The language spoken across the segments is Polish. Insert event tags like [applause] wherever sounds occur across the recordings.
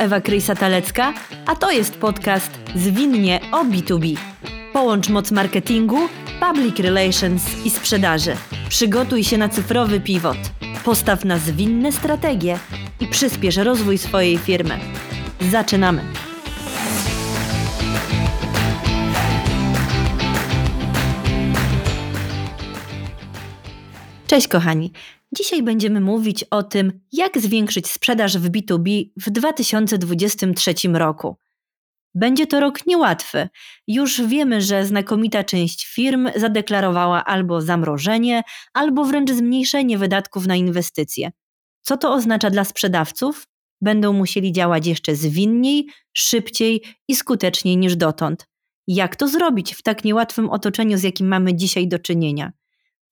Ewa Krysa-Talecka, a to jest podcast Zwinnie o B2B. Połącz moc marketingu, public relations i sprzedaży. Przygotuj się na cyfrowy pivot. Postaw na zwinne strategie i przyspiesz rozwój swojej firmy. Zaczynamy! Cześć kochani! Dzisiaj będziemy mówić o tym, jak zwiększyć sprzedaż w B2B w 2023 roku. Będzie to rok niełatwy. Już wiemy, że znakomita część firm zadeklarowała albo zamrożenie, albo wręcz zmniejszenie wydatków na inwestycje. Co to oznacza dla sprzedawców? Będą musieli działać jeszcze zwinniej, szybciej i skuteczniej niż dotąd. Jak to zrobić w tak niełatwym otoczeniu, z jakim mamy dzisiaj do czynienia?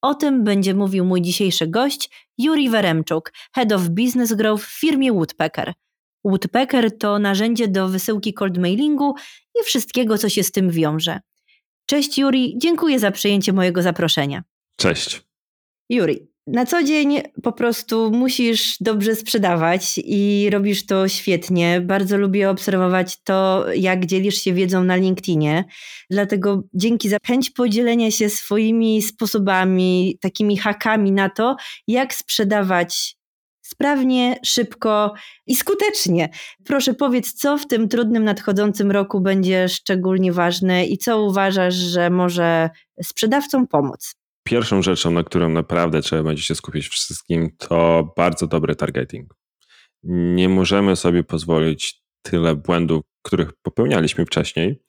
O tym będzie mówił mój dzisiejszy gość, Juri Weremczuk, Head of Business Growth w firmie Woodpecker. Woodpecker to narzędzie do wysyłki cold mailingu i wszystkiego, co się z tym wiąże. Cześć Juri, dziękuję za przyjęcie mojego zaproszenia. Cześć. Juri, na co dzień po prostu musisz dobrze sprzedawać i robisz to świetnie. Bardzo lubię obserwować to, jak dzielisz się wiedzą na LinkedInie. Dlatego dzięki za chęć podzielenia się swoimi sposobami, takimi hakami na to, jak sprzedawać sprawnie, szybko i skutecznie. Proszę powiedz, co w tym trudnym nadchodzącym roku będzie szczególnie ważne i co uważasz, że może sprzedawcom pomóc? Pierwszą rzeczą, na którą naprawdę trzeba będzie się skupić wszystkim, to bardzo dobry targeting. Nie możemy sobie pozwolić tyle błędów, których popełnialiśmy wcześniej.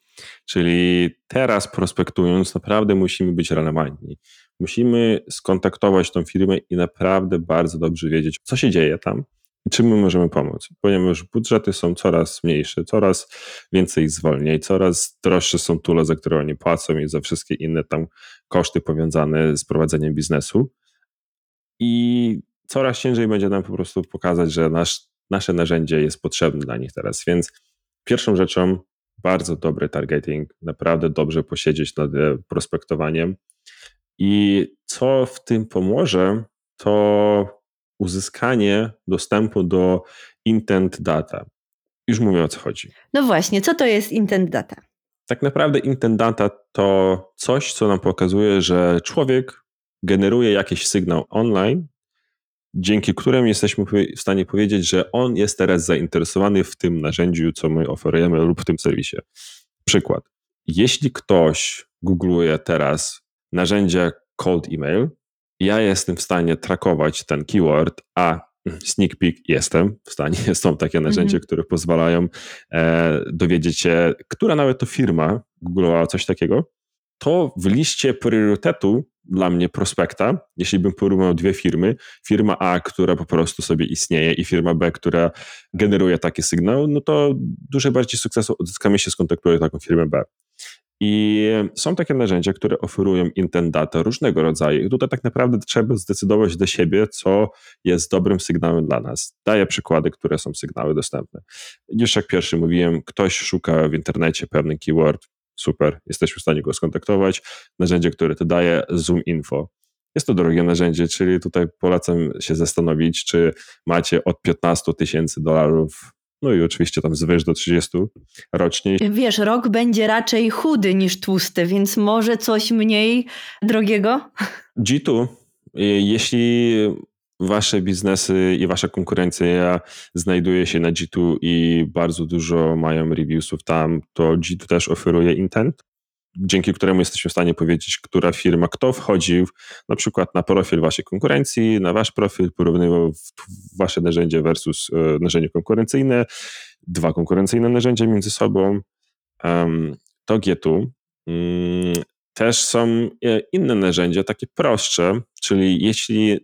Czyli teraz prospektując, naprawdę musimy być relevantni. Musimy skontaktować tą firmę i naprawdę bardzo dobrze wiedzieć, co się dzieje tam, czym my możemy pomóc? Ponieważ budżety są coraz mniejsze, coraz więcej zwolnień, coraz droższe są tule, za które oni płacą i za wszystkie inne tam koszty powiązane z prowadzeniem biznesu. I coraz ciężej będzie nam po prostu pokazać, że nasz, nasze narzędzie jest potrzebne dla nich teraz. Więc pierwszą rzeczą bardzo dobry targeting, naprawdę dobrze posiedzieć nad e, prospektowaniem. I co w tym pomoże, to uzyskanie dostępu do intent data. Już mówię o co chodzi. No właśnie, co to jest intent data? Tak naprawdę intent data to coś, co nam pokazuje, że człowiek generuje jakiś sygnał online, dzięki którym jesteśmy w stanie powiedzieć, że on jest teraz zainteresowany w tym narzędziu, co my oferujemy lub w tym serwisie. Przykład. Jeśli ktoś googluje teraz narzędzie cold email, ja jestem w stanie trakować ten keyword, a sneak peek jestem w stanie. [laughs] Są takie narzędzia, mm -hmm. które pozwalają e, dowiedzieć się, która nawet to firma googlowała coś takiego. To w liście priorytetu dla mnie prospekta, jeśli bym porównał dwie firmy, firma A, która po prostu sobie istnieje i firma B, która generuje taki sygnał, no to dużo bardziej sukcesu odzyskamy, jeśli skontaktuję taką firmę B. I są takie narzędzia, które oferują intent data różnego rodzaju. I tutaj tak naprawdę trzeba zdecydować do siebie, co jest dobrym sygnałem dla nas. Daję przykłady, które są sygnały dostępne. Już jak pierwszy mówiłem, ktoś szuka w internecie pewny keyword, super, jesteśmy w stanie go skontaktować. Narzędzie, które to daje, Zoom Info. Jest to drogie narzędzie, czyli tutaj polecam się zastanowić, czy macie od 15 tysięcy dolarów no i oczywiście tam zwyż do 30 rocznie. Wiesz, rok będzie raczej chudy niż tłusty, więc może coś mniej drogiego? G2, jeśli wasze biznesy i wasza konkurencja znajduje się na G2 i bardzo dużo mają reviewsów tam, to G2 też oferuje intent dzięki któremu jesteśmy w stanie powiedzieć, która firma, kto wchodził na przykład na profil waszej konkurencji, na wasz profil, porównywał wasze narzędzie versus e, narzędzie konkurencyjne, dwa konkurencyjne narzędzia między sobą. To G2. Mm, też są e, inne narzędzia, takie prostsze, czyli jeśli,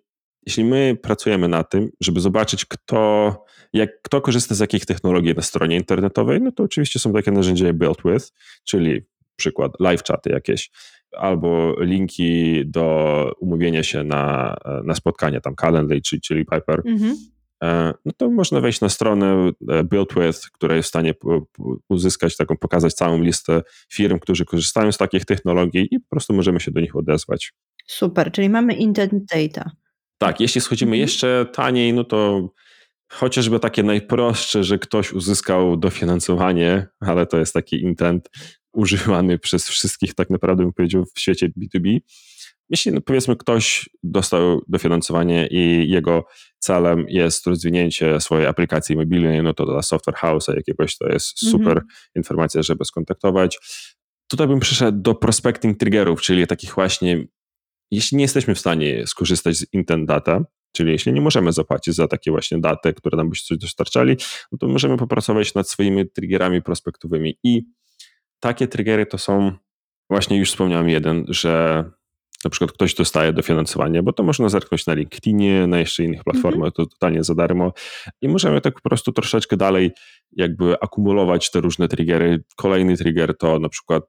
jeśli my pracujemy na tym, żeby zobaczyć, kto, jak, kto korzysta z jakich technologii na stronie internetowej, no to oczywiście są takie narzędzia Built With, czyli przykład live chaty jakieś, albo linki do umówienia się na, na spotkanie, tam Calendly czy, czyli Piper, mhm. E, no to można wejść na stronę e, BuildWith, która jest w stanie uzyskać taką, pokazać całą listę firm, którzy korzystają z takich technologii i po prostu możemy się do nich odezwać. Super, czyli mamy intent data. Tak, jeśli schodzimy mhm. jeszcze taniej, no to chociażby takie najprostsze, że ktoś uzyskał dofinansowanie, ale to jest taki intent używany przez wszystkich, tak naprawdę bym powiedział, w świecie B2B. Jeśli no, powiedzmy ktoś dostał dofinansowanie i jego celem jest rozwinięcie swojej aplikacji mobilnej, no to dla software house'a jakiegoś to jest mhm. super mhm. informacja, żeby skontaktować. Tutaj bym przyszedł do prospecting triggerów, czyli takich właśnie, jeśli nie jesteśmy w stanie skorzystać z intent data, czyli jeśli nie możemy zapłacić za takie właśnie daty, które nam by coś dostarczali, no to możemy popracować nad swoimi triggerami prospektowymi i takie triggery to są, właśnie już wspomniałem jeden, że na przykład ktoś dostaje dofinansowanie, bo to można zerknąć na LinkedInie, na jeszcze innych platformach, mm -hmm. to totalnie za darmo i możemy tak po prostu troszeczkę dalej jakby akumulować te różne triggery. Kolejny trigger to na przykład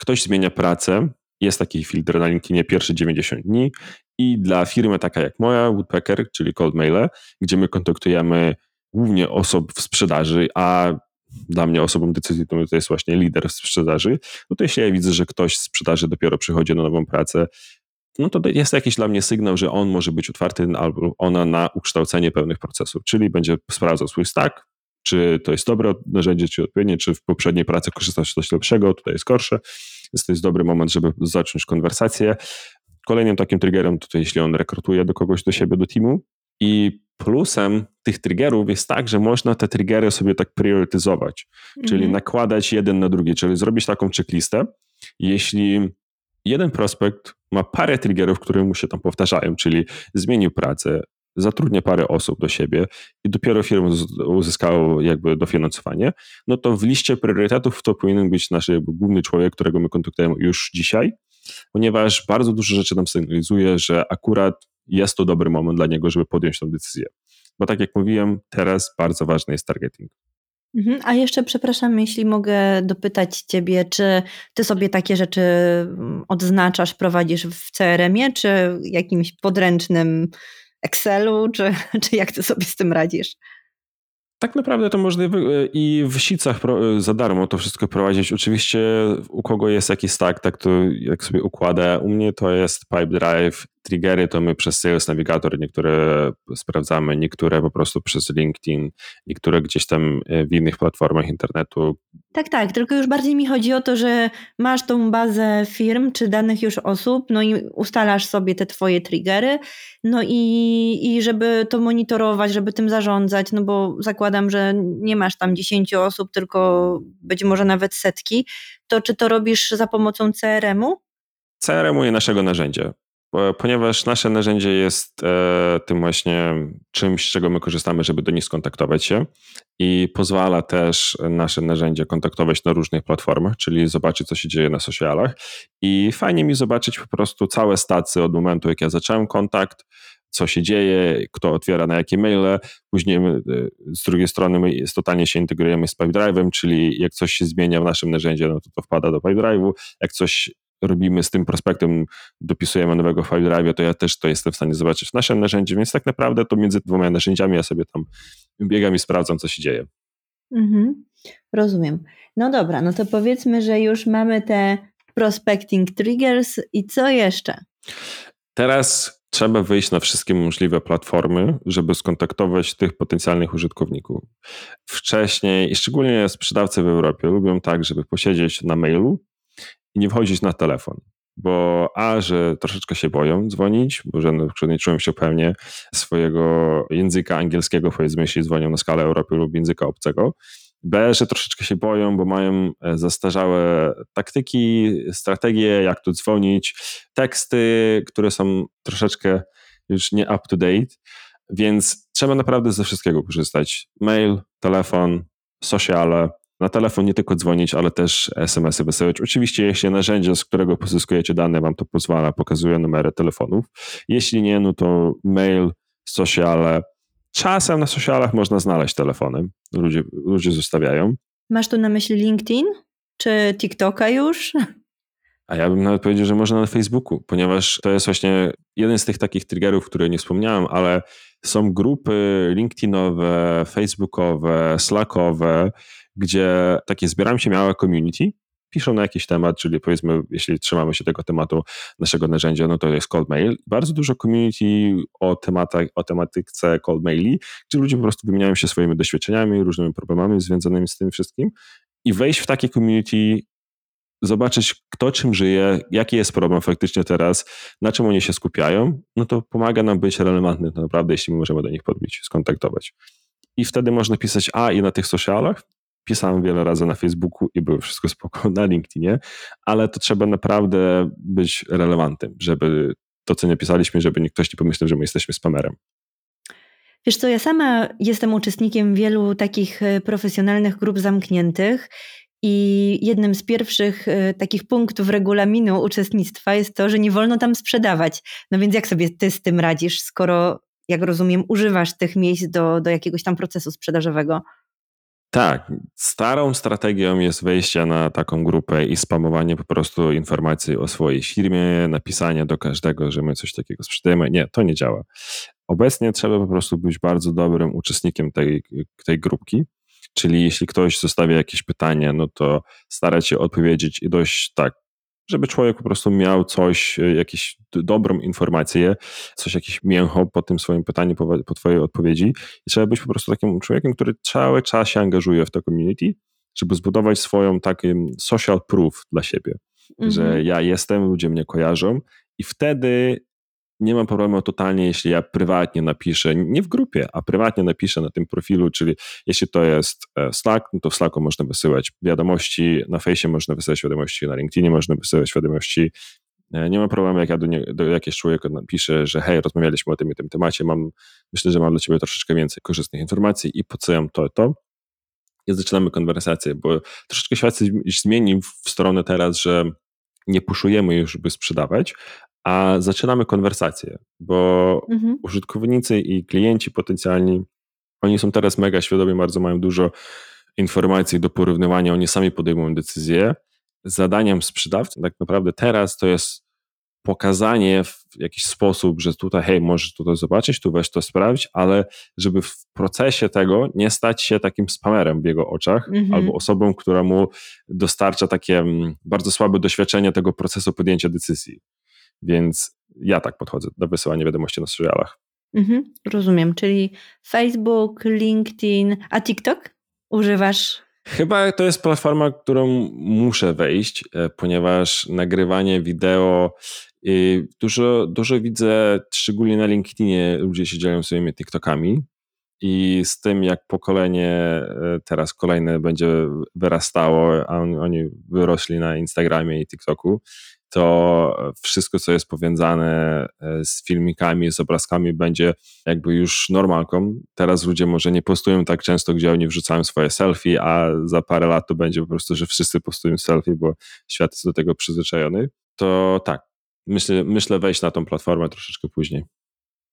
ktoś zmienia pracę, jest taki filtr na LinkedInie pierwsze 90 dni i dla firmy taka jak moja, Woodpecker, czyli Cold gdzie my kontaktujemy głównie osób w sprzedaży, a dla mnie osobą decyzji to jest właśnie lider w sprzedaży, no to jeśli ja widzę, że ktoś z sprzedaży dopiero przychodzi na nową pracę, no to jest jakiś dla mnie sygnał, że on może być otwarty albo ona na ukształcenie pewnych procesów, czyli będzie sprawdzał swój stack, czy to jest dobre narzędzie, czy odpowiednie, czy w poprzedniej pracy korzystał z coś lepszego, tutaj jest gorsze, więc to jest dobry moment, żeby zacząć konwersację. Kolejnym takim triggerem to, to jeśli on rekrutuje do kogoś do siebie, do teamu i plusem tych triggerów jest tak, że można te triggery sobie tak priorytetyzować, czyli mhm. nakładać jeden na drugi, czyli zrobić taką checklistę. Jeśli jeden prospekt ma parę triggerów, które mu się tam powtarzają, czyli zmienił pracę, zatrudnia parę osób do siebie i dopiero firma uzyskała jakby dofinansowanie, no to w liście priorytetów to powinien być nasz jakby główny człowiek, którego my kontaktujemy już dzisiaj, ponieważ bardzo dużo rzeczy nam sygnalizuje, że akurat jest to dobry moment dla niego, żeby podjąć tę decyzję. Bo tak jak mówiłem, teraz bardzo ważny jest targeting. Mhm. A jeszcze przepraszam, jeśli mogę dopytać Ciebie, czy Ty sobie takie rzeczy mm, odznaczasz, prowadzisz w CRM-ie, czy jakimś podręcznym Excelu, czy, [laughs] czy jak Ty sobie z tym radzisz? Tak naprawdę to można i w sicach za darmo to wszystko prowadzić. Oczywiście u kogo jest jakiś stack, tak to jak sobie układa. U mnie to jest Pipedrive, triggery to my przez Sales Navigator niektóre sprawdzamy, niektóre po prostu przez LinkedIn, niektóre gdzieś tam e, w innych platformach internetu. Tak, tak, tylko już bardziej mi chodzi o to, że masz tą bazę firm czy danych już osób, no i ustalasz sobie te twoje triggery, no i, i żeby to monitorować, żeby tym zarządzać, no bo zakładam, że nie masz tam 10 osób, tylko być może nawet setki, to czy to robisz za pomocą CRM-u? CRM-u i naszego narzędzia ponieważ nasze narzędzie jest e, tym właśnie czymś, z czego my korzystamy, żeby do nich skontaktować się i pozwala też nasze narzędzie kontaktować na różnych platformach, czyli zobaczyć, co się dzieje na socialach i fajnie mi zobaczyć po prostu całe stacje od momentu, jak ja zacząłem kontakt, co się dzieje, kto otwiera na jakie maile. Później e, z drugiej strony my totalnie się integrujemy z Pipedrive'em, czyli jak coś się zmienia w naszym narzędziu, no to to wpada do Pipedrive'u. Jak coś robimy z tym prospektem, dopisujemy nowego file drive, to ja też to jestem w stanie zobaczyć w naszym narzędziu, więc tak naprawdę to między dwoma narzędziami ja sobie tam biegam i sprawdzam, co się dzieje. Mhm, rozumiem. No dobra, no to powiedzmy, że już mamy te prospecting triggers i co jeszcze? Teraz trzeba wyjść na wszystkie możliwe platformy, żeby skontaktować tych potencjalnych użytkowników. Wcześniej, i szczególnie sprzedawcy w Europie, lubią tak, żeby posiedzieć na mailu, i nie wchodzić na telefon. Bo a, że troszeczkę się boją dzwonić, bo że na nie czują się pewnie swojego języka angielskiego, powiedzmy, jeśli dzwonią na skalę Europy lub języka obcego. B, że troszeczkę się boją, bo mają e, zastarzałe taktyki, strategie, jak tu dzwonić, teksty, które są troszeczkę już nie up to date, więc trzeba naprawdę ze wszystkiego korzystać. Mail, telefon, sociale, na telefon nie tylko dzwonić, ale też SMS-y wysyłać. Oczywiście, jeśli narzędzie, z którego pozyskujecie dane, wam to pozwala, pokazuje numery telefonów. Jeśli nie, no to mail, sociale. Czasem na socialach można znaleźć telefony. Ludzie, ludzie zostawiają. Masz tu na myśli LinkedIn? Czy TikToka już? A ja bym nawet powiedział, że można na Facebooku, ponieważ to jest właśnie jeden z tych takich triggerów, które nie wspomniałem, ale są grupy LinkedInowe, Facebookowe, Slackowe, gdzie takie zbieram się małe community piszą na jakiś temat, czyli powiedzmy, jeśli trzymamy się tego tematu naszego narzędzia, no to jest cold mail. Bardzo dużo community o, tematach, o tematyce cold maili, gdzie ludzie po prostu wymieniają się swoimi doświadczeniami, różnymi problemami związanymi z tym wszystkim i wejść w takie community zobaczyć, kto czym żyje, jaki jest problem faktycznie teraz, na czym oni się skupiają, no to pomaga nam być relevantny to naprawdę, jeśli my możemy do nich podbić, skontaktować. I wtedy można pisać A i na tych socialach. Pisałem wiele razy na Facebooku i było wszystko spoko na LinkedInie, ale to trzeba naprawdę być relevantnym, żeby to, co nie pisaliśmy, żeby ktoś nie pomyślał, że my jesteśmy spamerem. Wiesz co, ja sama jestem uczestnikiem wielu takich e, profesjonalnych grup zamkniętych i jednym z pierwszych y, takich punktów regulaminu uczestnictwa jest to, że nie wolno tam sprzedawać. No więc jak sobie ty z tym radzisz, skoro, jak rozumiem, używasz tych miejsc do, do jakiegoś tam procesu sprzedażowego? Tak, starą strategią jest wejście na taką grupę i spamowanie po prostu informacji o swojej firmie, napisanie do każdego, że my coś takiego sprzedajemy. Nie, to nie działa. Obecnie trzeba po prostu być bardzo dobrym uczestnikiem tej, tej grupki Czyli jeśli ktoś zostawia jakieś pytanie, no to starać się odpowiedzieć i dość tak, żeby człowiek po prostu miał coś, e, jakąś dobrą informację, coś, jakieś mięcho po tym swoim pytaniu, po, po twojej odpowiedzi. I trzeba być po prostu takim człowiekiem, który cały czas się angażuje w to community, żeby zbudować swoją takim social proof dla siebie, że mhm. ja jestem, ludzie mnie kojarzą i wtedy nie mam problemu totalnie, jeśli ja prywatnie napiszę, nie w grupie, a prywatnie napiszę na tym profilu, czyli jeśli to jest e, Slack, no to w Slacku można wysyłać wiadomości, na fejsie można wysyłać wiadomości, na LinkedInie można wysyłać wiadomości. E, nie mam problemu, jak ja do, nie, do jakiegoś człowieka napiszę, że hej, rozmawialiśmy o tym i tym temacie, mam, myślę, że mam dla ciebie troszeczkę więcej korzystnych informacji i posyłam to to. I zaczynamy konwersację, bo troszeczkę świat się zmieni w stronę teraz, że nie puszujemy już, by sprzedawać, a zaczynamy konwersację, bo mhm. użytkownicy i klienci potencjalni, oni są teraz mega świadomi, bardzo mają dużo informacji do porównywania, oni sami podejmują decyzje. Zadaniem sprzedawcy tak naprawdę teraz to jest pokazanie w jakiś sposób, że tutaj, hej, możesz tutaj zobaczyć, tu weź to sprawdź, ale żeby w procesie tego nie stać się takim spamerem w jego oczach mhm. albo osobą, która mu dostarcza takie mm, bardzo słabe doświadczenie tego procesu podjęcia decyzji. Więc ja tak podchodzę do wysyłania wiadomości na socialach. Mhm, rozumiem, czyli Facebook, LinkedIn, a TikTok używasz? Chyba to jest platforma, którą muszę wejść, e, ponieważ nagrywanie wideo dużo, dużo widzę, szczególnie na LinkedInie, ludzie się dzielą swoimi TikTokami i z tym, jak pokolenie e, teraz kolejne będzie wyrastało, a oni wyrośli na Instagramie i TikToku, to wszystko, co jest powiązane e, z filmikami, z obrazkami, będzie jakby już normalką. Teraz ludzie może nie postują tak często, gdzie oni wrzucają swoje selfie, a za parę lat to będzie po prostu, że wszyscy postują selfie, bo świat jest do tego przyzwyczajony. To tak, myślę, myślę wejść na tą platformę troszeczkę później.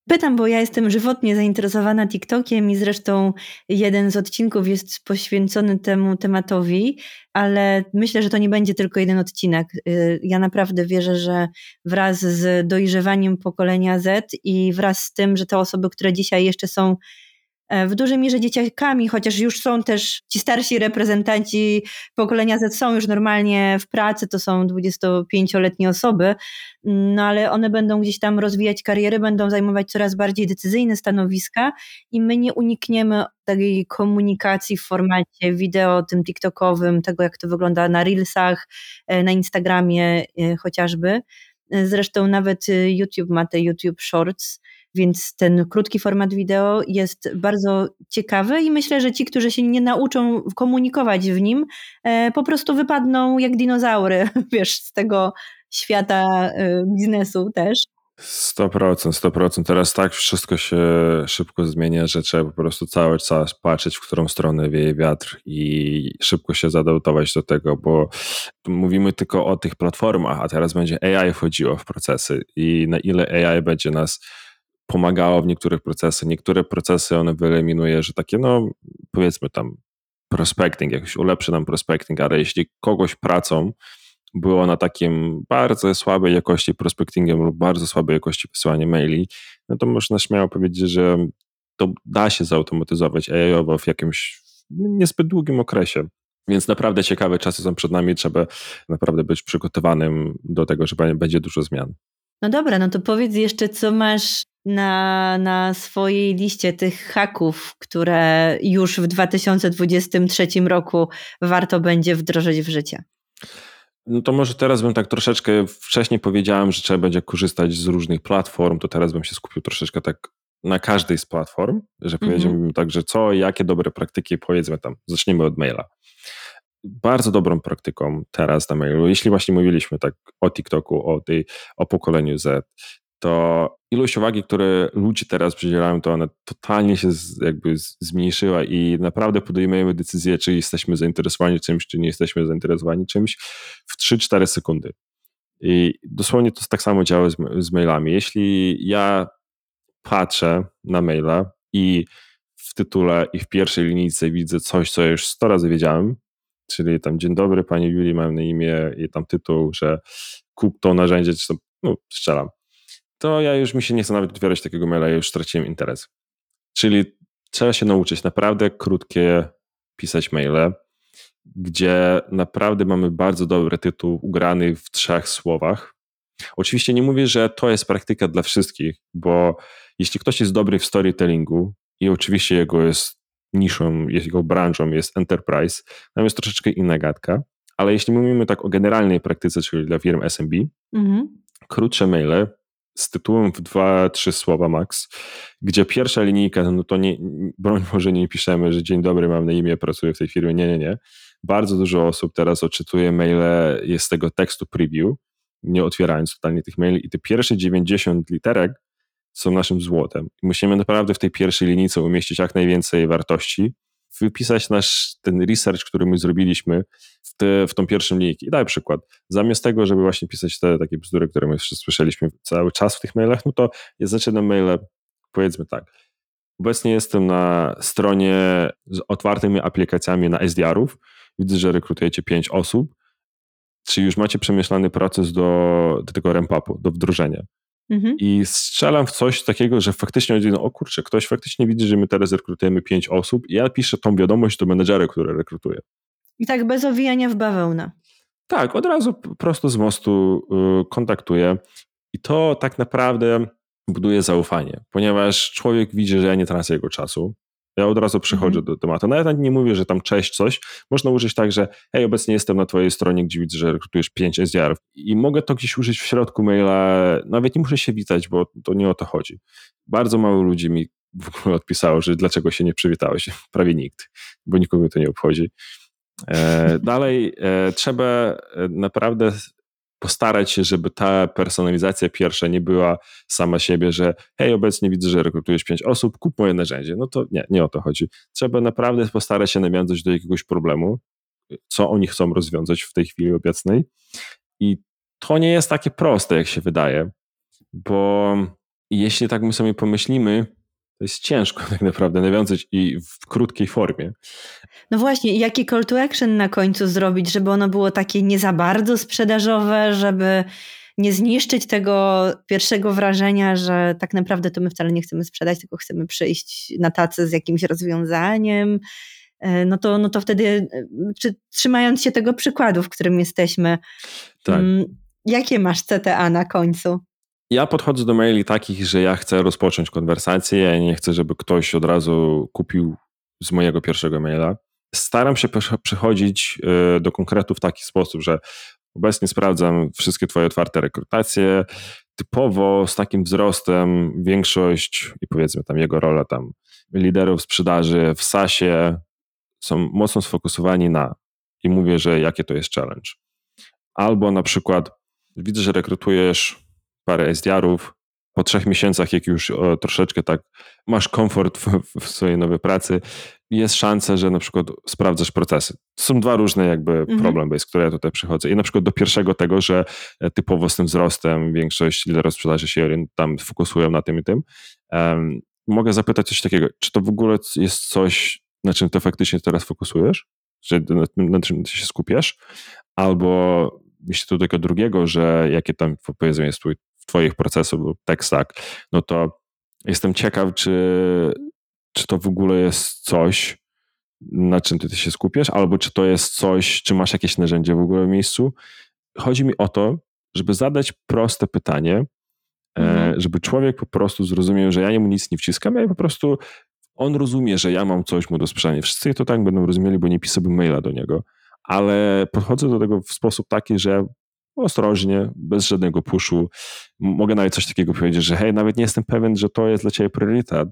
Pytam, bo ja jestem żywotnie zainteresowana TikTokiem i zresztą jeden z odcinków jest poświęcony temu tematowi, ale myślę, że to nie będzie tylko jeden odcinek. Y, ja naprawdę wierzę, że wraz z dojrzewaniem pokolenia Z i wraz z tym, że te osoby, które dzisiaj jeszcze są w dużej mierze dzieciakami, chociaż już są też ci starsi reprezentanci pokolenia Z są już normalnie w pracy, to są 25-letnie osoby, no ale one będą gdzieś tam rozwijać kariery, będą zajmować coraz bardziej decyzyjne stanowiska i my nie unikniemy takiej komunikacji w formacie wideo, tym TikTokowym, tego jak to wygląda na Reelsach, e, na Instagramie e, chociażby. Zresztą nawet YouTube ma te YouTube Shorts, więc ten krótki format wideo jest bardzo ciekawy i myślę, że ci, którzy się nie nauczą komunikować w nim, e, po prostu wypadną jak dinozaury, [laughs] wiesz, z tego świata e, biznesu też. 100%, 100%. Teraz tak wszystko się szybko zmienia, że trzeba po prostu cały czas patrzeć, w którą stronę wieje wiatr i szybko się zadautować do tego, bo mówimy tylko o tych platformach, a teraz będzie AI wchodziło w procesy i na ile AI będzie nas pomagało w niektórych procesach. Niektóre procesy one wyeliminuje, że takie, no powiedzmy tam prospecting, jakoś ulepszy nam prospecting, ale jeśli kogoś pracą było na takim bardzo słabej jakości prospectingiem lub bardzo słabej jakości wysyłania maili, no to można śmiało powiedzieć, że to da się zautomatyzować AI-owo w jakimś niezbyt długim okresie. Więc naprawdę ciekawe czasy są przed nami, trzeba naprawdę być przygotowanym do tego, że będzie dużo zmian. No dobra, no to powiedz jeszcze, co masz na, na swojej liście tych haków, które już w 2023 roku warto będzie wdrożyć w życie. No to może teraz bym tak troszeczkę wcześniej powiedziałem, że trzeba będzie korzystać z różnych platform, to teraz bym się skupił troszeczkę tak na każdej z platform, że mhm. powiedziałbym tak, że co, jakie dobre praktyki, powiedzmy tam, zacznijmy od maila. Bardzo dobrą praktyką teraz na mailu, jeśli właśnie mówiliśmy tak o TikToku, o, tej, o pokoleniu Z, to ilość uwagi, które ludzie teraz przydzielają, to ona totalnie się jakby zmniejszyła i naprawdę podejmujemy decyzję, czy jesteśmy zainteresowani czymś, czy nie jesteśmy zainteresowani czymś w 3-4 sekundy. I dosłownie to tak samo działa z, z mailami. Jeśli ja patrzę na maila i w tytule i w pierwszej linijce widzę coś, co już 100 razy wiedziałem, czyli tam dzień dobry, pani Julii, mam na imię i tam tytuł, że kup to narzędzie, czy to, no, strzelam to ja już mi się nie chcę nawet otwierać takiego maila, ja już straciłem interes. Czyli trzeba się nauczyć naprawdę krótkie pisać maile, gdzie naprawdę mamy bardzo dobry tytuł ugrany w trzech słowach. Oczywiście nie mówię, że to jest praktyka dla wszystkich, bo jeśli ktoś jest dobry w storytellingu i oczywiście jego jest niszą, jego branżą jest enterprise, tam jest troszeczkę inna gadka, ale jeśli mówimy tak o generalnej praktyce, czyli dla firm SMB, mhm. krótsze maile z tytułem w dwa, trzy słowa max, gdzie pierwsza linijka, no to nie, broń może nie piszemy, że dzień dobry, mam na imię, pracuję w tej firmie, nie, nie, nie. Bardzo dużo osób teraz odczytuje maile, jest tego tekstu preview, nie otwierając totalnie tych maili i te pierwsze 90 literek są naszym złotem. Musimy naprawdę w tej pierwszej linijce umieścić jak najwięcej wartości, wypisać nasz ten research, który my zrobiliśmy w, te, w tą pierwszą linijkę. I daj przykład. Zamiast tego, żeby właśnie pisać te takie bzdury, które my słyszeliśmy cały czas w tych mailach, no to ja zaczynam maile, powiedzmy tak. Obecnie jestem na stronie z otwartymi aplikacjami na SDR-ów. Widzę, że rekrutujecie pięć osób. Czy już macie przemyślany proces do, do tego ramp-upu, do wdrożenia? Mhm. I strzelam w coś takiego, że faktycznie no, o kurczę, ktoś faktycznie widzi, że my teraz rekrutujemy pięć osób i ja piszę tą wiadomość do menedżera, który rekrutuje. I tak bez owijania w bawełnę. Tak, od razu prosto z mostu y, kontaktuję i to tak naprawdę buduje zaufanie, ponieważ człowiek widzi, że ja nie tracę jego czasu, ja od razu przechodzę mhm. do tematu. Nawet nie mówię, że tam cześć, coś. Można użyć tak, że hej, obecnie jestem na twojej stronie, gdzie widzę, że rekrutujesz 5 SDR-ów i mogę to gdzieś użyć w środku maila. Nawet nie muszę się witać, bo to nie o to chodzi. Bardzo mało ludzi mi w ogóle odpisało, że dlaczego się nie przywitałeś. [laughs] Prawie nikt, bo nikogo to nie obchodzi. E, dalej e, trzeba e, naprawdę postarać się, żeby ta personalizacja pierwsza nie była sama siebie, że hej, obecnie widzę, że rekrutujesz pięć osób, kup moje narzędzie. No to nie, nie o to chodzi. Trzeba naprawdę postarać się nawiązać do jakiegoś problemu, co oni chcą rozwiązać w tej chwili obecnej. I to nie jest takie proste, jak się wydaje, bo jeśli tak my sobie pomyślimy, to jest ciężko tak naprawdę nawiązać i w krótkiej formie. No właśnie, jaki call to action na końcu zrobić, żeby ono było takie nie za bardzo sprzedażowe, żeby nie zniszczyć tego pierwszego wrażenia, że tak naprawdę to my wcale nie chcemy sprzedać, tylko chcemy przyjść na tacy z jakimś rozwiązaniem. E, no to, no to wtedy, e, czy, trzymając się tego przykładu, w którym jesteśmy, tak. Mm, jakie masz CTA na końcu? Ja podchodzę do maili takich, że ja chcę rozpocząć konwersację, ja nie chcę, żeby ktoś od razu kupił z mojego pierwszego maila. Staram się przychodzić e, do konkretu w taki sposób, że obecnie sprawdzam wszystkie Twoje otwarte rekrutacje. Typowo z takim wzrostem większość i powiedzmy tam jego rola tam liderów sprzedaży w SASie są mocno sfokusowani na i mówię, że jakie to jest challenge. Albo na przykład widzę, że rekrutujesz parę SDR-ów. Po trzech miesiącach, jak już o, troszeczkę tak masz komfort w, w, swojej nowej pracy, jest szansa, że na przykład sprawdzasz procesy. To są dwa różne jakby mhm. problemy, z które ja tutaj przychodzę. I na przykład do pierwszego tego, że e, typowo z tym wzrostem większość liderów sprzedaży się tam fokusują na tym i tym. Um, mogę zapytać coś takiego, czy to w ogóle jest coś, na czym ty faktycznie teraz fokusujesz? Że na, na czym ty się skupiasz? Albo jeśli do tego drugiego, że jakie tam powiedzmy jest twój Twoich procesów lub tech stack, no to jestem ciekaw, czy, czy to w ogóle jest coś, na czym ty, ty się skupiasz, albo czy to jest coś, czy masz jakieś narzędzie w ogóle w miejscu. Chodzi mi o to, żeby zadać proste pytanie, e, mhm. żeby człowiek po prostu zrozumiał, że ja mu nic nie wciskam, ja po prostu on rozumie, że ja mam coś mu do sprzedania. Wszyscy to tak będą rozumieli, bo nie pisałbym maila do niego, ale podchodzę do tego w sposób taki, że ostrożnie, bez żadnego puszu. Mogę nawet coś takiego powiedzieć, że hej, nawet nie jestem pewien, że to jest dla ciebie priorytet,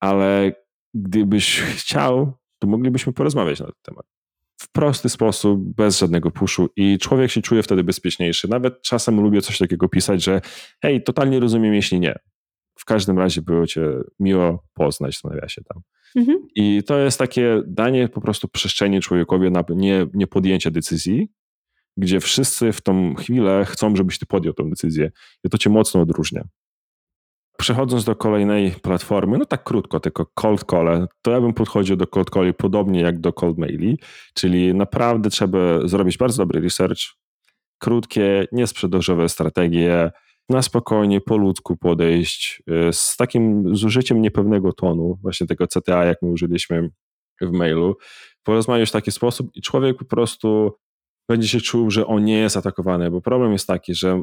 ale gdybyś chciał, to moglibyśmy porozmawiać na ten temat. W prosty sposób, bez żadnego puszu i człowiek się czuje wtedy bezpieczniejszy. Nawet czasem lubię coś takiego pisać, że hej, totalnie rozumiem, jeśli nie. W każdym razie było cię miło poznać, w nawiasie tam. Mhm. I to jest takie danie po prostu przestrzeni człowiekowi na nie, nie podjęcie decyzji, gdzie wszyscy w tą chwilę chcą, żebyś ty podjął tę decyzję. I to cię mocno odróżnia. Przechodząc do kolejnej platformy, no tak krótko, tylko cold call, to ja bym podchodził do cold calli podobnie jak do cold maili, czyli naprawdę trzeba zrobić bardzo dobry research, krótkie, niesprzedażowe strategie, na spokojnie, po ludzku podejść, y, z takim zużyciem niepewnego tonu, właśnie tego CTA, jak my użyliśmy w mailu, porozmawiać w taki sposób i człowiek po prostu będzie się czuł, że on nie jest atakowany, bo problem jest taki, że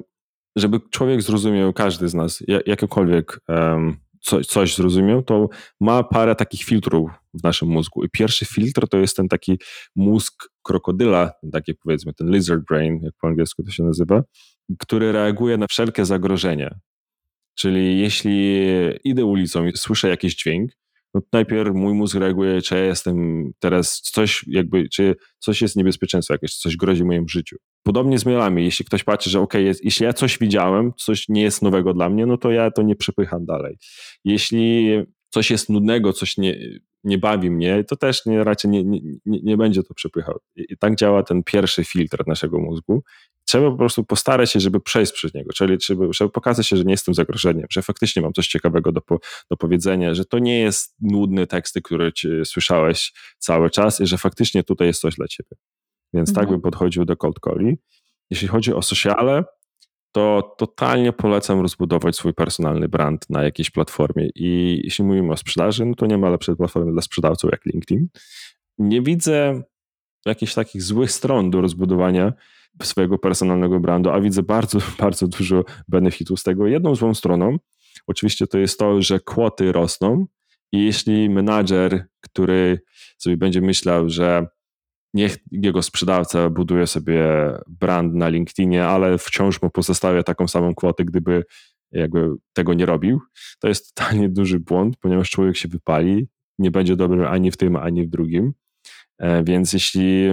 żeby człowiek zrozumiał, każdy z nas, jakiekolwiek um, coś, coś zrozumiał, to ma parę takich filtrów w naszym mózgu. I pierwszy filtr to jest ten taki mózg krokodyla, taki powiedzmy ten lizard brain, jak po angielsku to się nazywa, który reaguje na wszelkie zagrożenia. Czyli jeśli idę ulicą i słyszę jakiś dźwięk, no najpierw mój mózg reaguje, czy ja jestem teraz coś jakby, czy coś jest niebezpieczeństwo jakieś, coś grozi moim życiu. Podobnie z mailami, jeśli ktoś patrzy, że ok, jest, jeśli ja coś widziałem, coś nie jest nowego dla mnie, no to ja to nie przepycham dalej. Jeśli coś jest nudnego, coś nie, nie bawi mnie, to też nie, raczej nie, nie, nie będzie to przepychał. I, tak działa ten pierwszy filtr naszego mózgu. Trzeba po prostu postarać się, żeby przejść przez niego, czyli żeby, żeby pokazać się, że nie jestem zagrożeniem, że faktycznie mam coś ciekawego do, do powiedzenia, że to nie jest nudny teksty, które słyszałeś cały czas i że faktycznie tutaj jest coś dla ciebie. Więc tak mhm. tak bym podchodził do cold calli. Jeśli chodzi o sociale, to totalnie polecam rozbudować swój personalny brand na jakiejś platformie. I jeśli mówimy o sprzedaży, no to nie ma lepszej platformy dla sprzedawców jak LinkedIn. Nie widzę jakichś takich złych stron do rozbudowania swojego personalnego brandu, a widzę bardzo, [laughs] bardzo dużo benefitów z tego. Jedną złą stroną oczywiście to jest to, że kwoty rosną i jeśli menadżer, który sobie będzie myślał, że niech jego sprzedawca buduje sobie brand na LinkedInie, ale wciąż mu pozostawia taką samą kwotę, gdyby jakby tego nie robił. To jest [laughs] totalnie duży błąd, ponieważ człowiek się wypali, nie będzie dobry ani w tym, ani w drugim. E, więc jeśli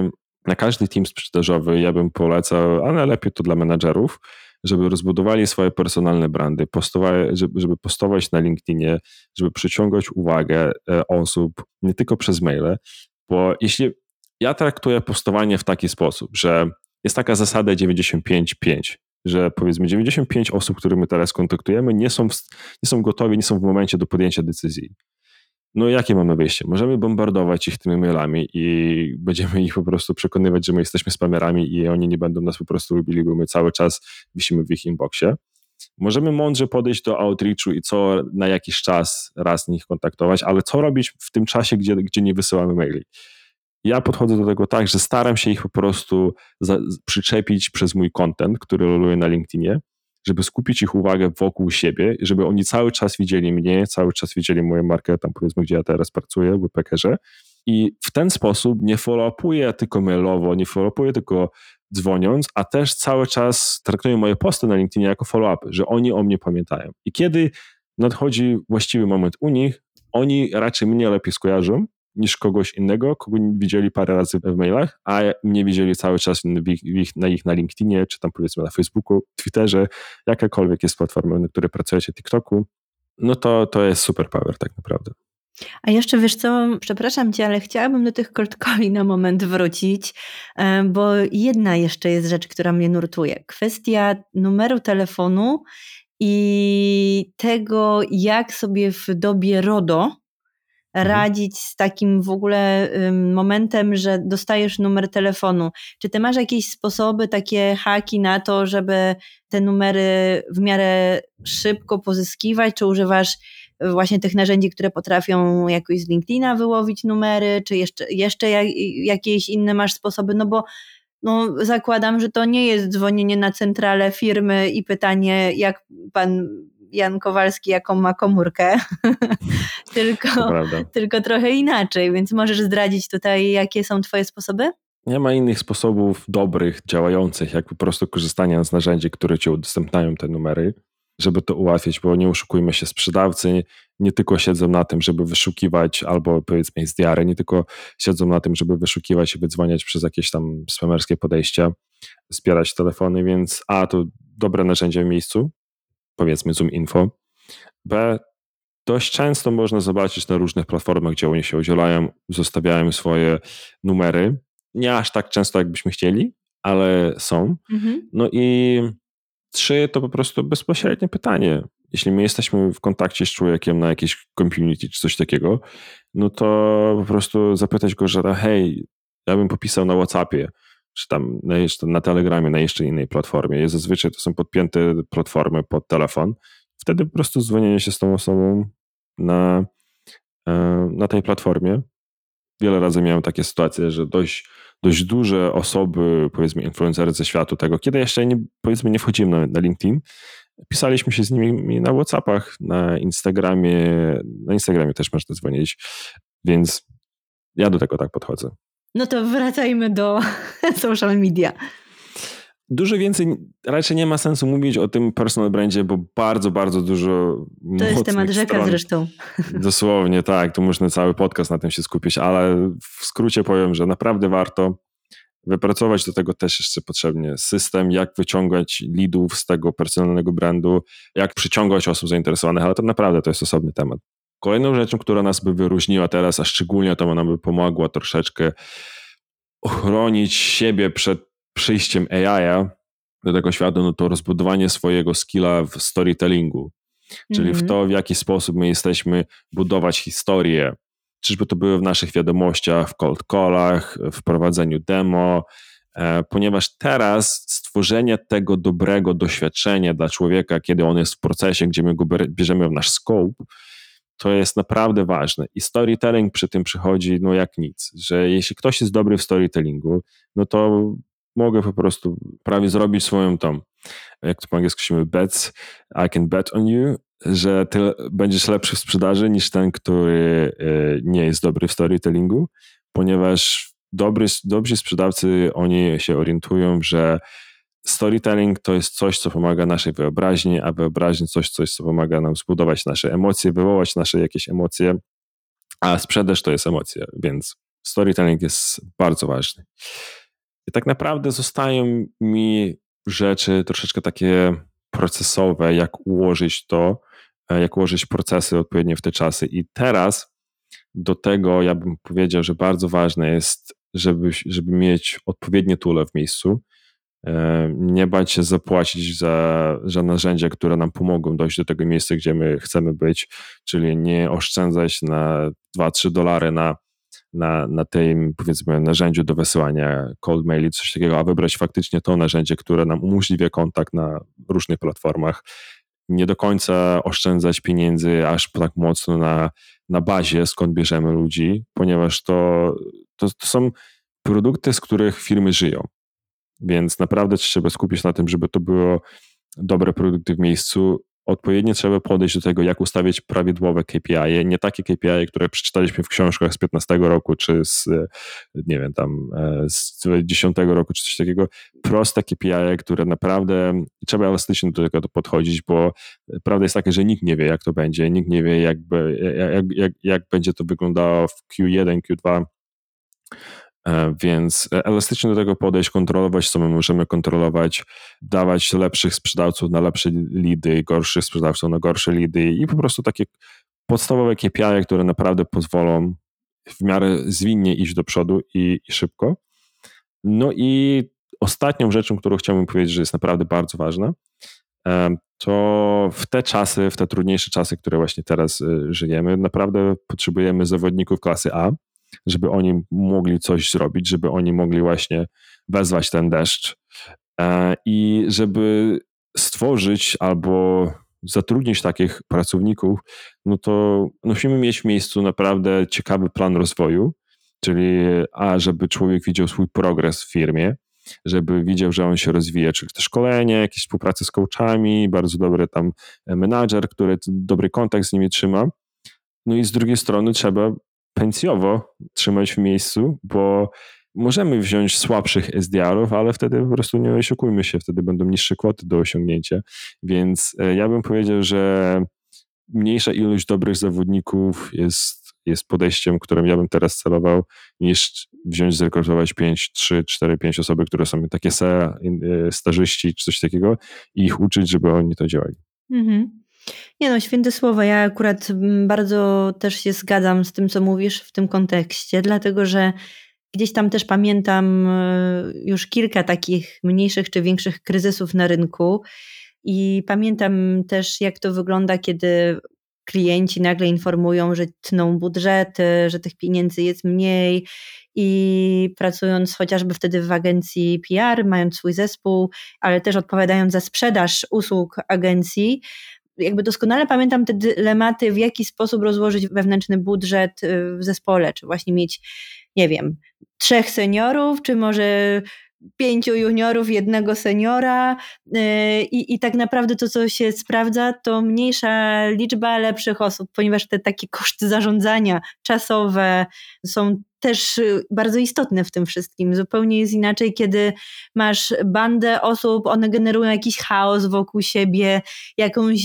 na każdy team sprzedażowy ja bym polecał, a najlepiej to dla menadżerów, żeby rozbudowali swoje personalne brandy, żeby postować na LinkedInie, żeby przyciągać uwagę e, osób nie tylko przez maile, bo jeśli ja traktuję postowanie w taki sposób, że jest taka zasada 95-5, że powiedzmy 95 osób, którymi teraz kontaktujemy, nie są, w, nie są gotowi, nie są w momencie do podjęcia decyzji. No jakie mamy wyjście? Możemy bombardować ich tymi mailami i będziemy ich po prostu przekonywać, że my jesteśmy spamerami i oni nie będą nas po prostu lubili, bo my cały czas wisimy w ich inboxie. Możemy mądrze podejść do outreachu i co na jakiś czas raz nich kontaktować, ale co robić w tym czasie, gdzie, gdzie nie wysyłamy maili? Ja podchodzę do tego tak, że staram się ich po prostu za, przyczepić przez mój content, który roluję na LinkedInie, żeby skupić ich uwagę wokół siebie, żeby oni cały czas widzieli mnie, cały czas widzieli moją markę, tam powiedzmy, gdzie ja teraz pracuję, w Packerze. I w ten sposób nie follow-upuję tylko mailowo, nie follow-upuję tylko dzwoniąc, a też cały czas traktuję moje posty na LinkedInie jako follow-up, że oni o mnie pamiętają. I kiedy nadchodzi właściwy moment u nich, oni raczej mnie lepiej skojarzą niż kogoś innego, kogo widzieli parę razy w mailach, a mnie widzieli cały czas ich, ich, na ich na LinkedInie, czy tam powiedzmy na Facebooku, Twitterze, jakakolwiek jest platforma, na której pracujecie, TikToku, no to, to jest super power tak naprawdę. A jeszcze wiesz co, przepraszam cię, ale chciałabym do tych cold calli na moment wrócić, bo jedna jeszcze jest rzecz, która mnie nurtuje. Kwestia numeru telefonu i tego, jak sobie w dobie RODO. Radzić z takim w ogóle momentem, że dostajesz numer telefonu? Czy ty masz jakieś sposoby, takie haki na to, żeby te numery w miarę szybko pozyskiwać? Czy używasz właśnie tych narzędzi, które potrafią jakoś z LinkedIna wyłowić numery, czy jeszcze, jeszcze jakieś inne masz sposoby, no bo no, zakładam, że to nie jest dzwonienie na centralę firmy i pytanie, jak pan Jan Kowalski, jaką ma komórkę, [laughs] tylko, tylko trochę inaczej, więc możesz zdradzić tutaj, jakie są Twoje sposoby? Nie ma innych sposobów dobrych, działających, jak po prostu korzystania z narzędzi, które ci udostępniają te numery, żeby to ułatwić, bo nie oszukujmy się, sprzedawcy nie tylko siedzą na tym, żeby wyszukiwać, albo powiedzmy SDR, nie tylko siedzą na tym, żeby wyszukiwać i wydzwaniać przez jakieś tam spamerskie podejścia, zbierać telefony, więc A to dobre narzędzie w miejscu, powiedzmy Zoom Info, B dość często można zobaczyć na różnych platformach, gdzie oni się udzielają, zostawiają swoje numery, nie aż tak często, jakbyśmy chcieli, ale są. Mhm. No i trzy to po prostu bezpośrednie pytanie. Jeśli my jesteśmy w kontakcie z człowiekiem na jakiejś community czy coś takiego, no to po prostu zapytać go, że hej, ja bym popisał na WhatsAppie, czy tam na, jeszcze, na Telegramie, na jeszcze innej platformie. Zazwyczaj to są podpięte platformy pod telefon. Wtedy po prostu dzwonienie się z tą osobą na, e, na tej platformie. Wiele razy miałem takie sytuacje, że dość dość duże osoby, powiedzmy influencery ze światu tego, kiedy jeszcze nie, powiedzmy nie wchodziłem na, na LinkedIn, pisaliśmy się z nimi na Whatsappach, na Instagramie, na Instagramie też można dzwonić, więc ja do tego tak podchodzę. No to wracajmy do [laughs] social media. Dużo więcej raczej nie ma sensu mówić o tym personal brandzie, bo bardzo, bardzo dużo. To jest temat rzeka stron. zresztą. [laughs] Dosłownie, tak. Tu można cały podcast na tym się skupić, ale w skrócie powiem, że naprawdę warto wypracować do tego też jeszcze potrzebnie system, jak wyciągać lidów z tego personalnego brandu, jak przyciągać osób zainteresowanych, ale to naprawdę to jest osobny temat. Kolejną rzeczą, która nas by wyróżniła teraz, a szczególnie to ona by pomogła troszeczkę ochronić siebie przed przyjściem AI do tego świata, no to rozbudowanie swojego skilla w storytellingu, czyli mm -hmm. w mhm. to, w jaki sposób my jesteśmy budować historię. Czyżby to były w naszych wiadomościach, w cold callach, w prowadzeniu demo, e, ponieważ teraz stworzenie tego dobrego doświadczenia dla człowieka, kiedy on jest w procesie, gdzie my go bierzemy w nasz scope, to jest naprawdę ważne. I storytelling przy tym przychodzi no jak nic, że jeśli ktoś jest dobry w storytellingu, no to mogę po prostu prawie zrobić swoją tą, jak to po angielsku mówimy, bets, I can bet on you, że ty będziesz lepszy w sprzedaży niż ten, który e, nie jest dobry w storytellingu, ponieważ dobry, dobrzy sprzedawcy, oni się orientują, że storytelling to jest coś, co pomaga naszej wyobraźni, a wyobraźni coś, coś, co pomaga nam zbudować nasze emocje, wywołać nasze jakieś emocje, a sprzedaż to jest emocja, więc storytelling jest bardzo ważny. I tak naprawdę zostają mi rzeczy troszeczkę takie procesowe, jak ułożyć to, e, jak ułożyć procesy odpowiednio w te czasy. I teraz do tego ja bym powiedział, że bardzo ważne jest, żeby, żeby mieć odpowiednie tule w miejscu, nie bać się zapłacić za, za narzędzia, które nam pomogą dojść do tego miejsca, gdzie my chcemy być, czyli nie oszczędzać na 2-3 dolary na na, na tym, powiedzmy, narzędziu do wysyłania cold maili, coś takiego, a wybrać faktycznie to narzędzie, które nam umożliwia kontakt na różnych platformach. Nie do końca oszczędzać pieniędzy aż tak mocno na, na bazie, skąd bierzemy ludzi, ponieważ to, to, to są produkty, z których firmy żyją. Więc naprawdę trzeba skupić na tym, żeby to było dobre produkty w miejscu odpowiednio trzeba podejść do tego, jak ustawić prawidłowe KPI, nie takie KPI, które przeczytaliśmy w książkach z 15 roku, czy z, nie wiem, tam e, z 10 roku, czy coś takiego. Proste KPI, które naprawdę trzeba elastycznie do tego podchodzić, bo prawda jest taka, że nikt nie wie, jak to będzie, nikt nie wie, jak, jak, jak, jak będzie to wyglądało w Q1, Q2 E, więc elastycznie do tego podejść, kontrolować, co my możemy kontrolować, dawać lepszych sprzedawców na lepsze lidy, gorszych sprzedawców na gorsze lidy i po prostu takie podstawowe KPI, które naprawdę pozwolą w miarę zwinnie iść do przodu i, i szybko. No i ostatnią rzeczą, którą chciałbym powiedzieć, że jest naprawdę bardzo ważna, e, to w te czasy, w te trudniejsze czasy, które właśnie teraz e, żyjemy, naprawdę potrzebujemy zawodników klasy A, żeby oni mogli coś zrobić, żeby oni mogli właśnie wezwać ten deszcz e, i żeby stworzyć albo zatrudnić takich pracowników, no to musimy mieć w miejscu naprawdę ciekawy plan rozwoju, czyli a, żeby człowiek widział swój progres w firmie, żeby widział, że on się rozwija, czyli to szkolenie, jakieś współpracę z coachami, bardzo dobry tam menadżer, który dobry kontakt z nimi trzyma. No i z drugiej strony trzeba pensjowo trzymać w miejscu, bo możemy wziąć słabszych SDR-ów, ale wtedy po prostu nie oszukujmy się, wtedy będą niższe kwoty do osiągnięcia. Więc e, ja bym powiedział, że mniejsza ilość dobrych zawodników jest, jest podejściem, którym ja bym teraz celował, niż wziąć, zrekrutować 5, 3, 4, 5 osoby, które są takie SE, stażyści czy coś takiego i ich uczyć, żeby oni to działali. Mhm. Nie no, święte słowa. Ja akurat mm, bardzo też się zgadzam z tym, co mówisz w tym kontekście, dlatego że gdzieś tam też pamiętam e, już kilka takich mniejszych czy większych kryzysów na rynku i pamiętam też, jak to wygląda, kiedy klienci nagle informują, że tną budżety, że tych pieniędzy jest mniej i pracując chociażby wtedy w agencji PR, mając swój zespół, ale też odpowiadając za sprzedaż usług agencji, jakby doskonale pamiętam te dylematy, w jaki sposób rozłożyć wewnętrzny budżet y, w zespole, czy właśnie mieć, nie wiem, trzech seniorów, czy może pięciu juniorów, jednego seniora y, i, i tak naprawdę to, co się sprawdza, to mniejsza liczba lepszych osób, ponieważ te takie koszty zarządzania czasowe są też y, bardzo istotne w tym wszystkim. Zupełnie jest inaczej, kiedy masz bandę osób, one generują jakiś chaos wokół siebie, jakąś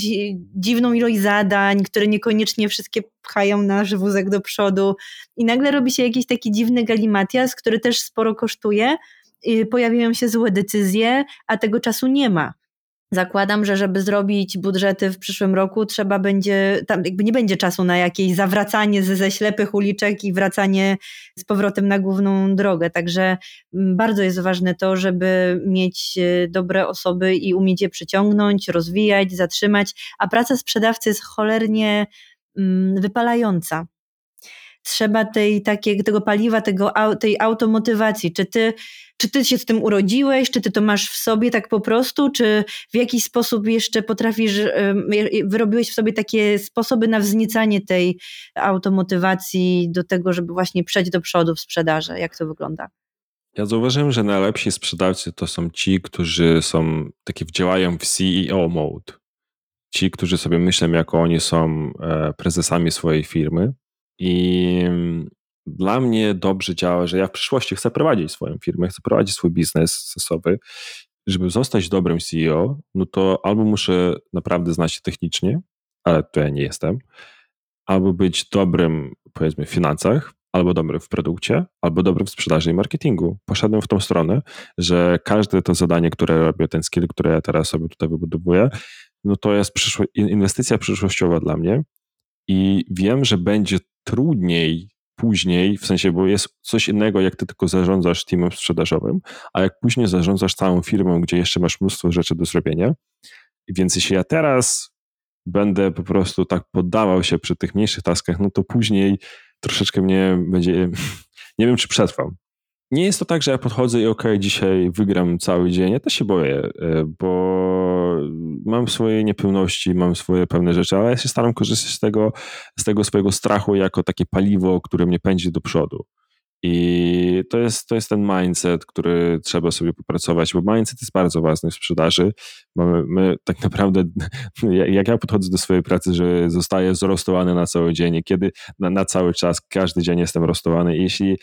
dziwną ilość zadań, które niekoniecznie wszystkie pchają nasz wózek do przodu i nagle robi się jakiś taki dziwny galimatias, który też sporo kosztuje, pojawiają się złe decyzje, a tego czasu nie ma. Zakładam, że żeby zrobić budżety w przyszłym roku, trzeba będzie, tam jakby nie będzie czasu na jakieś zawracanie ze, ze ślepych uliczek i wracanie z powrotem na główną drogę. Także mm, bardzo jest ważne to, żeby mieć e, dobre osoby i umieć je przyciągnąć, rozwijać, zatrzymać, a praca sprzedawcy jest cholernie mm, wypalająca trzeba tej, takiego, tego paliwa, tego, tej automotywacji. Czy ty, czy ty się z tym urodziłeś, czy ty to masz w sobie tak po prostu, czy w jakiś sposób jeszcze potrafisz, wyrobiłeś w sobie takie sposoby na wzniecanie tej automotywacji do tego, żeby właśnie przejść do przodu w sprzedaży? Jak to wygląda? Ja zauważyłem, że najlepsi sprzedawcy to są ci, którzy są, takie działają w CEO mode. Ci, którzy sobie myślą, jako oni są e, prezesami swojej firmy i mm, dla mnie dobrze działa, że ja w przyszłości chcę prowadzić swoją firmę, chcę prowadzić swój biznes stosowy. Żeby zostać dobrym CEO, no to albo muszę naprawdę znać się technicznie, ale to ja nie jestem, albo być dobrym, powiedzmy, w finansach, albo dobrym w produkcie, albo dobrym w sprzedaży i marketingu. Poszedłem w tą stronę, że każde to zadanie, które robię, ten skill, który ja teraz sobie tutaj wybudowuję, no to jest inwestycja przyszłościowa dla mnie i wiem, że będzie trudniej później, w sensie, bo jest coś innego, jak ty tylko zarządzasz teamem sprzedażowym, a jak później zarządzasz całą firmą, gdzie jeszcze masz mnóstwo rzeczy do zrobienia. Więc jeśli ja teraz będę po prostu tak poddawał się przy tych mniejszych taskach, no to później troszeczkę mnie będzie, [laughs] nie wiem, czy przetrwam nie jest to tak, że ja podchodzę i ok, dzisiaj wygram cały dzień. Ja też się boję, e, bo mam swoje niepełności, mam swoje pewne rzeczy, ale ja się staram korzystać z tego, z tego swojego strachu jako takie paliwo, które mnie pędzi do przodu. I to jest, to jest ten mindset, który trzeba sobie popracować, bo mindset jest bardzo ważny w sprzedaży. Mamy, my tak naprawdę, [laughs] jak ja podchodzę do swojej pracy, że zostaję zrostowany na cały dzień, kiedy na, na cały czas, każdy dzień jestem rostowany. Jeśli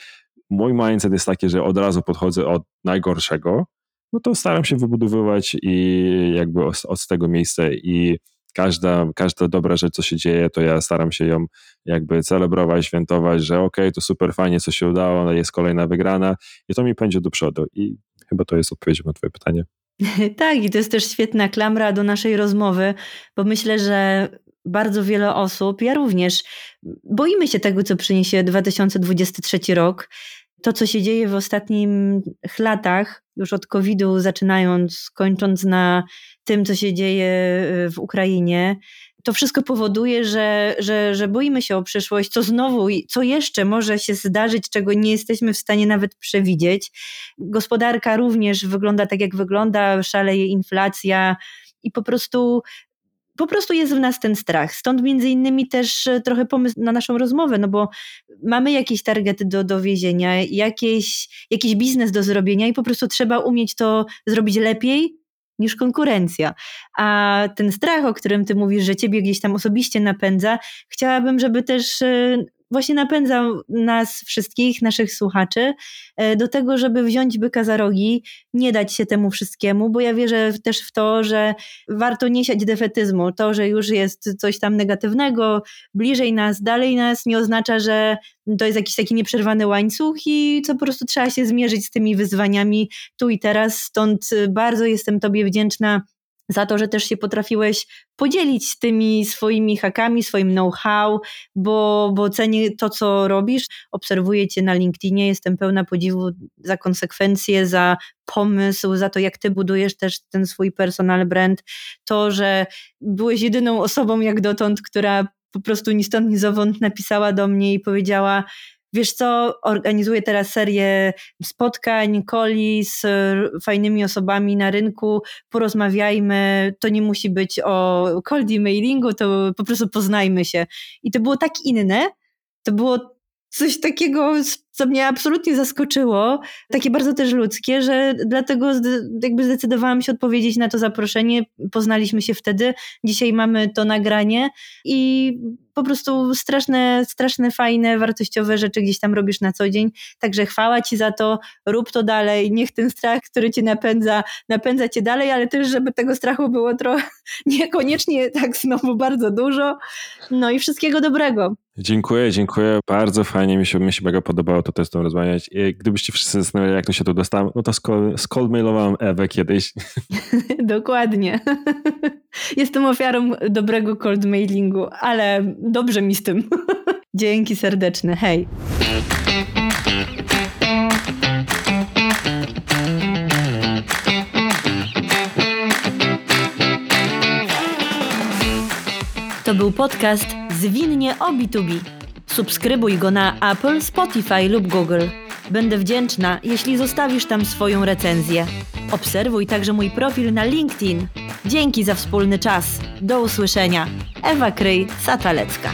mój mindset jest taki, że od razu podchodzę od najgorszego, no to staram się wybudowywać i jakby od, od tego miejsca i każda, każda dobra rzecz, co się dzieje, to ja staram się ją jakby celebrować, świętować, że okej, okay, to super fajnie, co się udało, jest kolejna wygrana i to mi pędzi do przodu i chyba to jest odpowiedź na twoje pytanie. [laughs] Tak, i to jest też świetna klamra do naszej rozmowy, bo myślę, że bardzo wiele osób, ja również, boimy się tego, co przyniesie 2023 rok to, co się dzieje w ostatnich latach, już od COVID-u zaczynając, kończąc na tym, co się dzieje y, w Ukrainie, to wszystko powoduje, że, że, że boimy się o przyszłość, co znowu, co jeszcze może się zdarzyć, czego nie jesteśmy w stanie nawet przewidzieć. Gospodarka również wygląda tak, jak wygląda, szaleje inflacja i po prostu po prostu jest w nas ten strach. Stąd między innymi też e, trochę pomysł na naszą rozmowę, no bo mamy jakieś targety do dowiezienia, jakieś, jakiś biznes do zrobienia i po prostu trzeba umieć to zrobić lepiej niż konkurencja. A ten strach, o którym ty mówisz, że ciebie gdzieś tam osobiście napędza, chciałabym, żeby też e, właśnie napędzał nas wszystkich, naszych słuchaczy, e, do tego, żeby wziąć byka za rogi, nie dać się temu wszystkiemu, bo ja wierzę też w to, że warto nie siać defetyzmu. To, że już jest coś tam negatywnego, bliżej nas, dalej nas, nie oznacza, że to jest jakiś taki nieprzerwany łańcuch i co po prostu trzeba się zmierzyć z tymi wyzwaniami tu i teraz. Stąd bardzo jestem Tobie wdzięczna za to, że też się potrafiłeś podzielić tymi swoimi hakami, swoim know-how, bo, bo cenię to, co robisz. Obserwuję Cię na LinkedInie, jestem pełna podziwu za konsekwencje, za pomysł, za to, jak Ty budujesz też ten swój personal brand. To, że byłeś jedyną osobą jak dotąd, która po prostu ni stąd, ni zowąd napisała do mnie i powiedziała, Wiesz co, organizuję teraz serię spotkań, coli z fajnymi osobami na rynku, porozmawiajmy, to nie musi być o cold emailingu, to po prostu poznajmy się. I to było tak inne, to było coś takiego, co mnie absolutnie zaskoczyło, takie bardzo też ludzkie, że dlatego jakby zdecydowałam się odpowiedzieć na to zaproszenie. Poznaliśmy się wtedy, dzisiaj mamy to nagranie i po prostu straszne, straszne, fajne, wartościowe rzeczy gdzieś tam robisz na co dzień. Także chwała Ci za to, rób to dalej. Niech ten strach, który Cię napędza, napędza Cię dalej, ale też, żeby tego strachu było trochę [laughs] niekoniecznie tak znowu bardzo dużo. No i wszystkiego dobrego. Dziękuję, dziękuję. Bardzo fajnie mi się, mi się mega podobało to też rozmawiać. I gdybyście wszyscy zastanawiali, jak to się tu dostałem, no to skoldmailowałem Ewę kiedyś. [laughs] Dokładnie. Jestem ofiarą dobrego cold mailingu, ale dobrze mi z tym. [laughs] Dzięki serdeczne. Hej. To był podcast Zwinnie o B2B. Subskrybuj go na Apple, Spotify lub Google. Będę wdzięczna, jeśli zostawisz tam swoją recenzję. Obserwuj także mój profil na LinkedIn. Dzięki za wspólny czas. Do usłyszenia. Ewa Kryj, Satalecka.